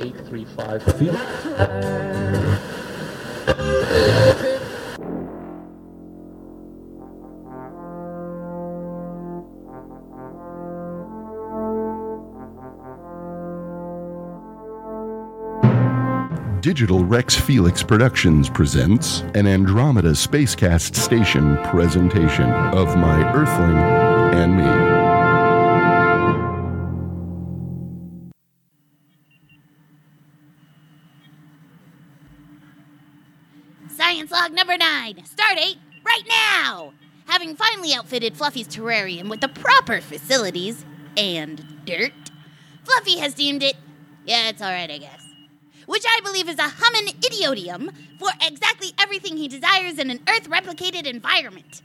835. Digital Rex Felix Productions presents an Andromeda Spacecast Station presentation of My Earthling and Me. Science log number nine. Start date right now. Having finally outfitted Fluffy's terrarium with the proper facilities and dirt, Fluffy has deemed it, yeah, it's alright, I guess. Which I believe is a humming idiotium for exactly everything he desires in an Earth replicated environment.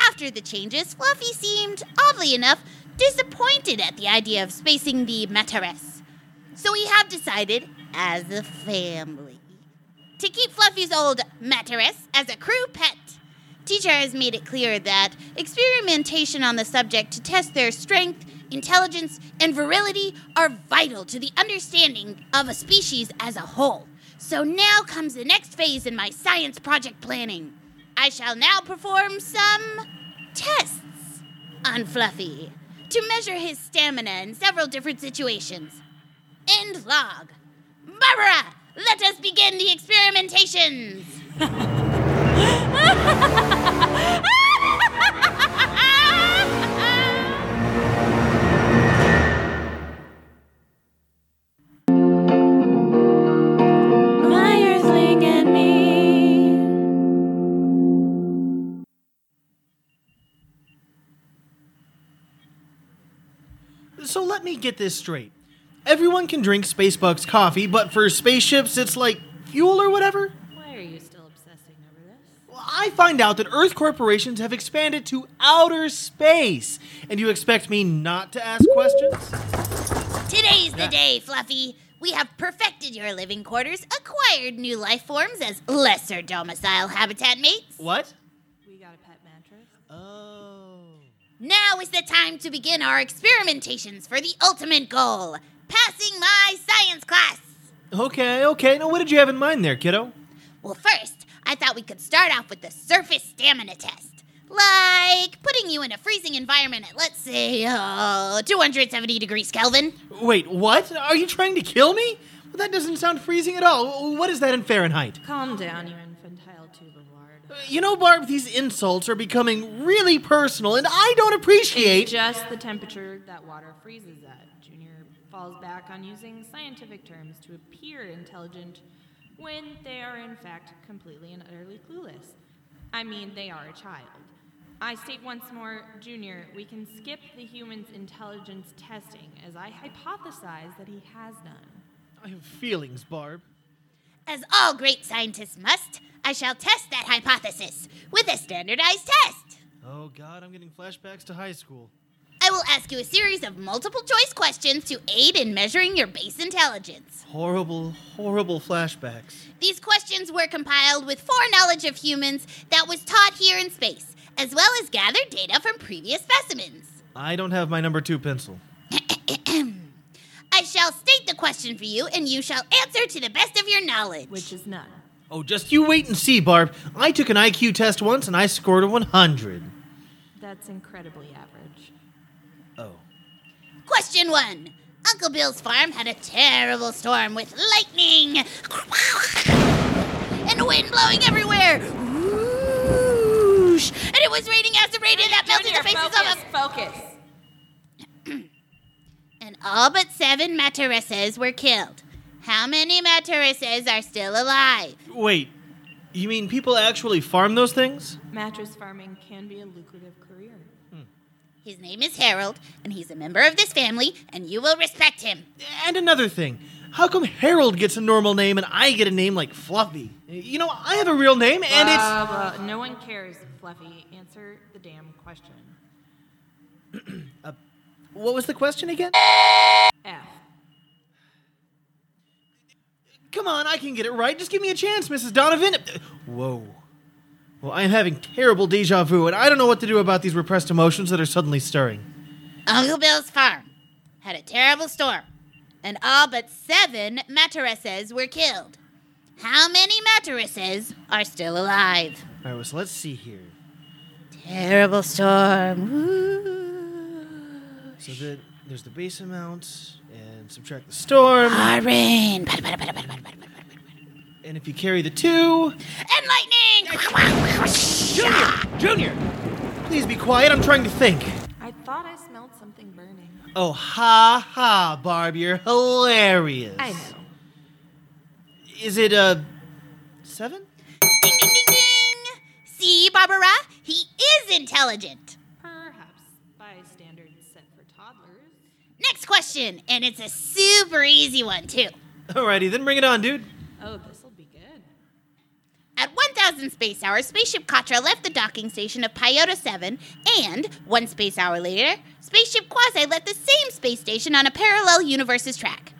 After the changes, Fluffy seemed, oddly enough, disappointed at the idea of spacing the Metares. So we have decided, as a family, to keep Fluffy's old Metares as a crew pet. Teacher has made it clear that experimentation on the subject to test their strength, intelligence, and virility are vital to the understanding of a species as a whole. So now comes the next phase in my science project planning. I shall now perform some tests on Fluffy to measure his stamina in several different situations. End log. Barbara, let us begin the experimentations. My earthling and me. So let me get this straight. Everyone can drink Spacebugs coffee, but for spaceships, it's like fuel or whatever? Why are you still obsessing over this? Well, I find out that Earth corporations have expanded to outer space. And you expect me not to ask questions? Today's the day, Fluffy. We have perfected your living quarters, acquired new life forms as lesser domicile habitat mates. What? We got a pet mattress? Oh. Now is the time to begin our experimentations for the ultimate goal passing my science class. Okay, okay. Now, what did you have in mind there, kiddo? Well, first, I thought we could start off with the surface stamina test. Like putting you in a freezing environment at, let's say, uh, 270 degrees Kelvin. Wait, what? Are you trying to kill me? Well, that doesn't sound freezing at all. What is that in Fahrenheit? Calm down, you infantile tube of lard. You know, Barb, these insults are becoming really personal, and I don't appreciate. Just the temperature that water freezes at. Junior falls back on using scientific terms to appear intelligent when they are in fact completely and utterly clueless. I mean, they are a child. I state once more, Junior, we can skip the human's intelligence testing, as I hypothesize that he has none. I have feelings, Barb. As all great scientists must, I shall test that hypothesis with a standardized test. Oh, God, I'm getting flashbacks to high school. I will ask you a series of multiple choice questions to aid in measuring your base intelligence. Horrible, horrible flashbacks. These questions were compiled with foreknowledge of humans that was taught here in space, as well as gathered data from previous specimens. I don't have my number two pencil. I shall state the question for you, and you shall answer to the best of your knowledge. Which is none. Oh, just you wait and see, Barb. I took an IQ test once and I scored a 100. That's incredibly average. Question one. Uncle Bill's farm had a terrible storm with lightning and wind blowing everywhere. Whoosh. And it was raining acid rain and that melted the faces focus, of us. focus. them. And all but seven Mataresses were killed. How many Mataresses are still alive? Wait, you mean people actually farm those things? Mattress farming can be a lucrative career. His name is Harold, and he's a member of this family, and you will respect him. And another thing, how come Harold gets a normal name and I get a name like Fluffy? You know, I have a real name and it's. Uh, well, no one cares, Fluffy. Answer the damn question. What was the question again? F. Come on, I can get it right. Just give me a chance, Mrs. Donovan. Whoa. Well, I am having terrible deja vu, and I don't know what to do about these repressed emotions that are suddenly stirring. Uncle Bill's farm had a terrible storm, and all but seven mattresses were killed. How many mattresses are still alive? All right, so let's see here. Terrible storm. Woo. So the, there's the base amount, and subtract the storm. Hard rain. And if you carry the two, And lightning! Junior, Junior, please be quiet. I'm trying to think. I thought I smelled something burning. Oh, ha ha, Barb, you're hilarious. I know. Is it a seven? Ding, ding, ding, ding! See, Barbara? He is intelligent. Perhaps by standards set for toddlers. Next question, and it's a super easy one, too. Alrighty, then bring it on, dude. Oh, this'll 2000 space hours, Spaceship Katra left the docking station of Pyota 7, and, one space hour later, Spaceship Quasi left the same space station on a parallel universe's track.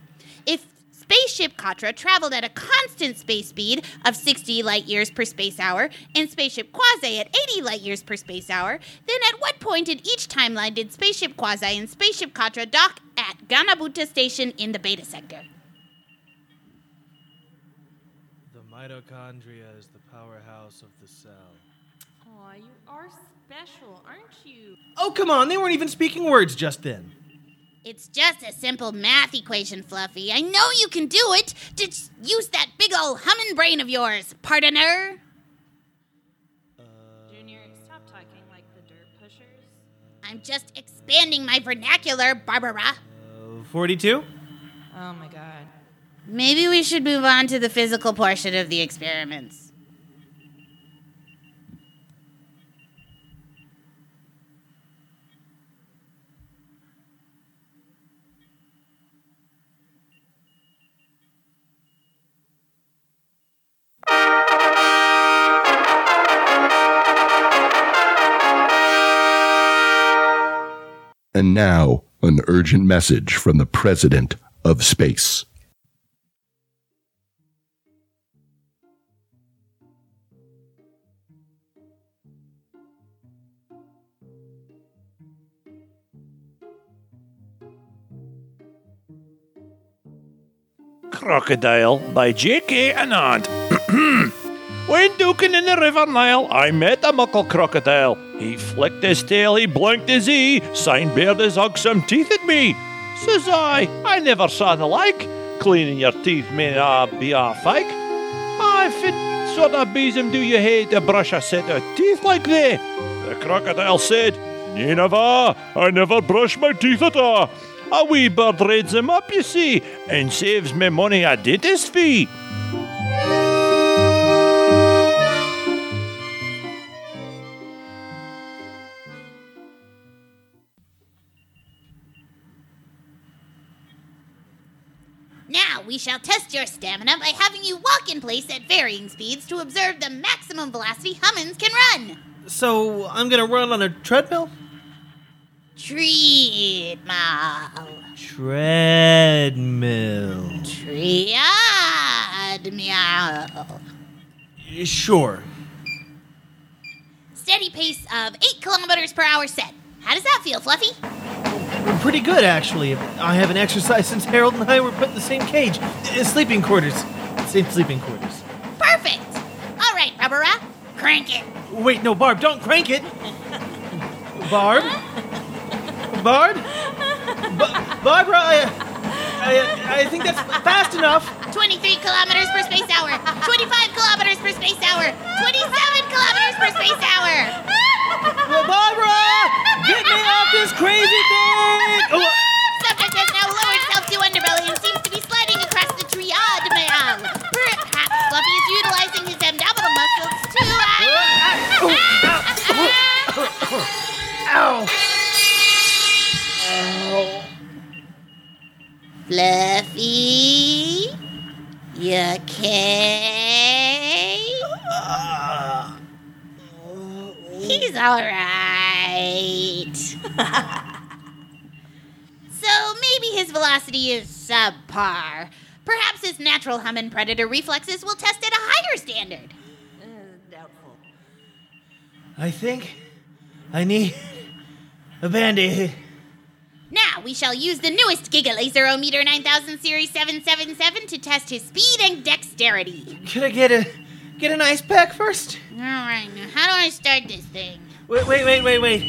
If Spaceship Katra traveled at a constant space speed of 60 light years per space hour and Spaceship Quasi at 80 light years per space hour, then at what point in each timeline did Spaceship Quasi and Spaceship Katra dock at Ganabuta Station in the Beta Sector? Mitochondria is the powerhouse of the cell. Aw, you are special, aren't you? Oh, come on, they weren't even speaking words just then. It's just a simple math equation, Fluffy. I know you can do it. Just use that big ol' humming brain of yours, partner. Junior, stop talking like the dirt pushers. I'm just expanding my vernacular, Barbara. Uh, 42? Oh my god. Maybe we should move on to the physical portion of the experiments. And now, an urgent message from the President of Space. Crocodile by J.K. Annand. when duking in the River Nile, I met a muckle crocodile. He flicked his tail, he blinked his eye, sign bared his some teeth at me. Says I, I never saw the like. Cleaning your teeth may uh, be a fake. I fit sort of besom do you hate to brush a set of teeth like they? The crocodile said, "Nee, never. I never brush my teeth at all. A wee bird raids them up, you see, and saves me money a dentist fee. Now we shall test your stamina by having you walk in place at varying speeds to observe the maximum velocity Hummins can run. So I'm gonna run on a treadmill? Treadmill. Treadmill. Treadmill. Sure. Steady pace of 8 kilometers per hour set. How does that feel, Fluffy? Pretty good, actually. I haven't exercised since Harold and I were put in the same cage. Uh, Sleeping quarters. Same sleeping quarters. Perfect. All right, Barbara, crank it. Wait, no, Barb, don't crank it. Barb? Barb? Ba- Barbara, I, I, I think that's fast enough. 23 kilometers per space hour. 25 kilometers per space hour. 27 kilometers per space hour. Well, Barbara, get me off this crazy He's all right. so maybe his velocity is subpar. Perhaps his natural humming predator reflexes will test at a higher standard. Uh, doubtful. I think I need a band-aid. Now, we shall use the newest Giga Laserometer 9000 Series 777 to test his speed and dexterity. Can I get a get an ice pack first? All right, now how do I start this thing? Wait, wait, wait, wait, wait.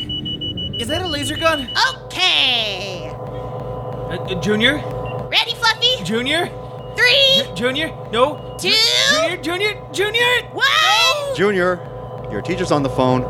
Is that a laser gun? Okay. Uh, uh, junior? Ready, Fluffy? Junior? Three, Ju- junior? No. two, Junior, junior, junior! one. Junior, your teacher's on the phone.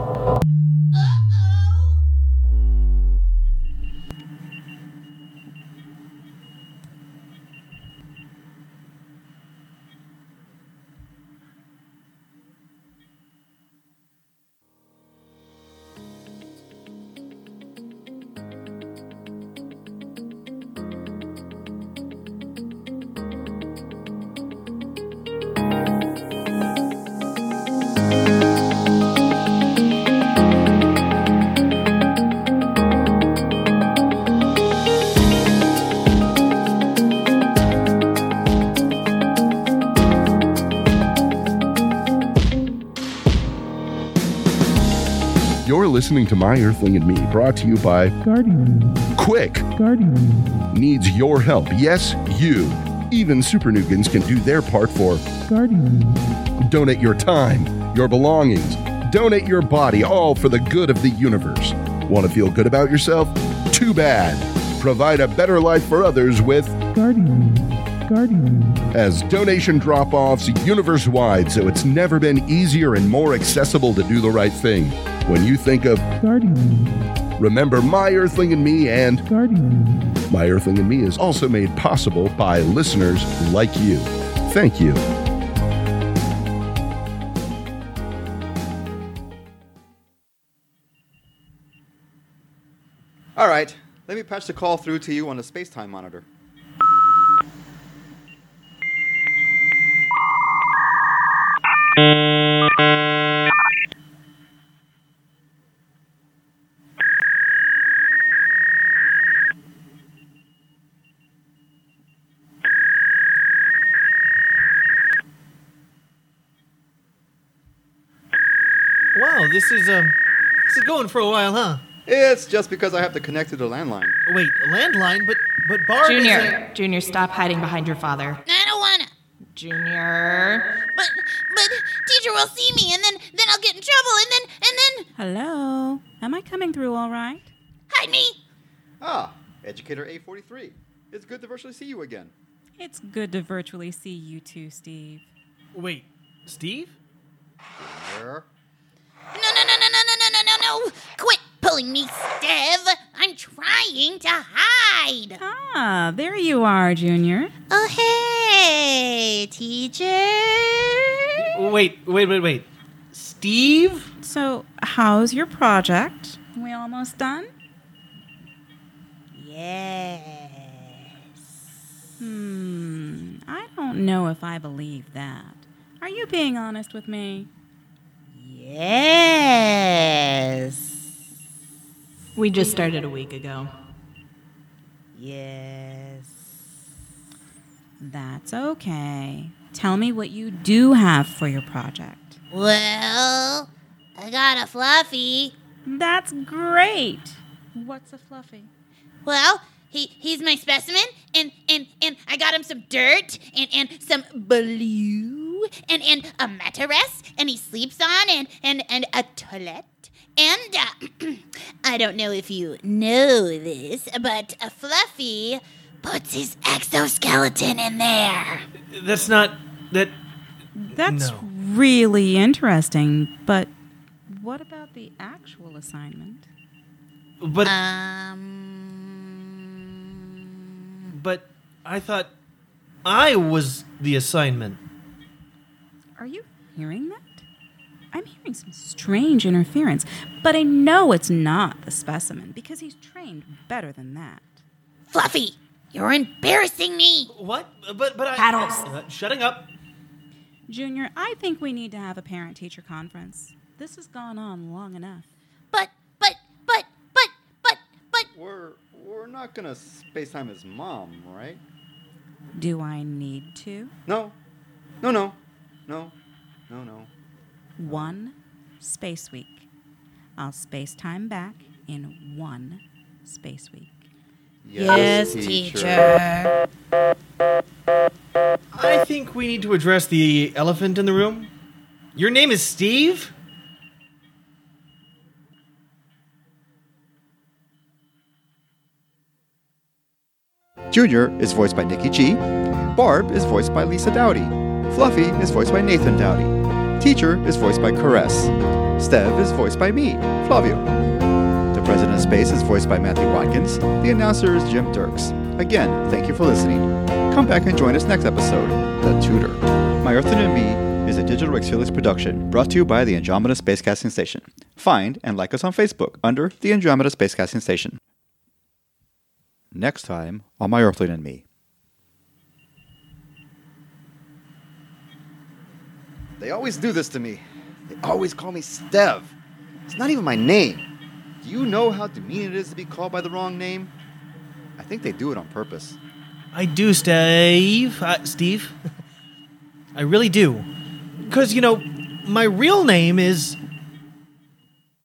You're listening to My Earthling and Me, brought to you by Guardian, Quick. Guardian, Needs your help. Yes, you. Even Super Nugans can do their part for Guardian, donate your time, your belongings, donate your body, all for the good of the universe. Want to feel good about yourself? Too bad. Provide a better life for others with Guardian, Guardian, as donation drop offs universe wide, so it's never been easier and more accessible to do the right thing. When you think of Guardian, Remember My Earthling and Me and Guardian. My Earthling and Me is also made possible by listeners like you. Thank you. All right, let me patch the call through to you on the space-time monitor. Wow, this is um this is going for a while, huh? It's just because I have to connect to the landline. Wait, a landline, but but Barb is Junior, Junior, stop hiding behind your father. I don't wanna. Junior. But but teacher will see me, and then then I'll get in trouble, and then and then Hello? Am I coming through all right? hide me. Ah, Educator A43. It's good to virtually see you again. It's good to virtually see you too, Steve. Wait, Steve? Where? No no no no no no! Quit pulling me, Stev. I'm trying to hide. Ah, there you are, Junior. Oh hey, teacher. Wait, wait, wait, wait. Steve? So, how's your project? We almost done? Yes. Hmm, I don't know if I believe that. Are you being honest with me? Yes. We just started a week ago. Yes. That's okay. Tell me what you do have for your project. Well, I got a fluffy. That's great. What's a fluffy? Well, he he's my specimen, and and and I got him some dirt and and some blue and and a mattress, and he sleeps on and and and a toilet. And uh, I don't know if you know this, but a Fluffy puts his exoskeleton in there. That's not that That's No. really interesting, but what about the actual assignment? but Um. but I thought I was the assignment. Are you hearing that? I'm hearing some strange interference, but I know it's not the specimen because he's trained better than that. Fluffy, you're embarrassing me. What? But but I Paddles. Uh, shutting up. Junior, I think we need to have a parent teacher conference. This has gone on long enough. But but but but but but We're we're not gonna space-time his mom, right? Do I need to? No, no, no, no, no, no. One space week. I'll space time back in one space week. Yes, teacher. I think we need to address the elephant in the room. Your name is Steve? Junior is voiced by Nikki G. Barb is voiced by Lisa Dowdy. Fluffy is voiced by Nathan Dowdy. Teacher is voiced by Caress. Stev is voiced by me, Flavio. The President of Space is voiced by Matthew Watkins. The announcer is Jim Dirks. Again, thank you for listening. Come back and join us next episode, The Tutor. My Earth and Me is a Digital Felix production brought to you by the Andromeda Spacecasting Station. Find and like us on Facebook under the Andromeda Spacecasting Station. Next time on My Earthling and Me. They always do this to me. They always call me Stev. It's not even my name. Do you know how demeaning it is to be called by the wrong name? I think they do it on purpose. I do, Steve. Uh, Steve. I really do. Because, you know, my real name is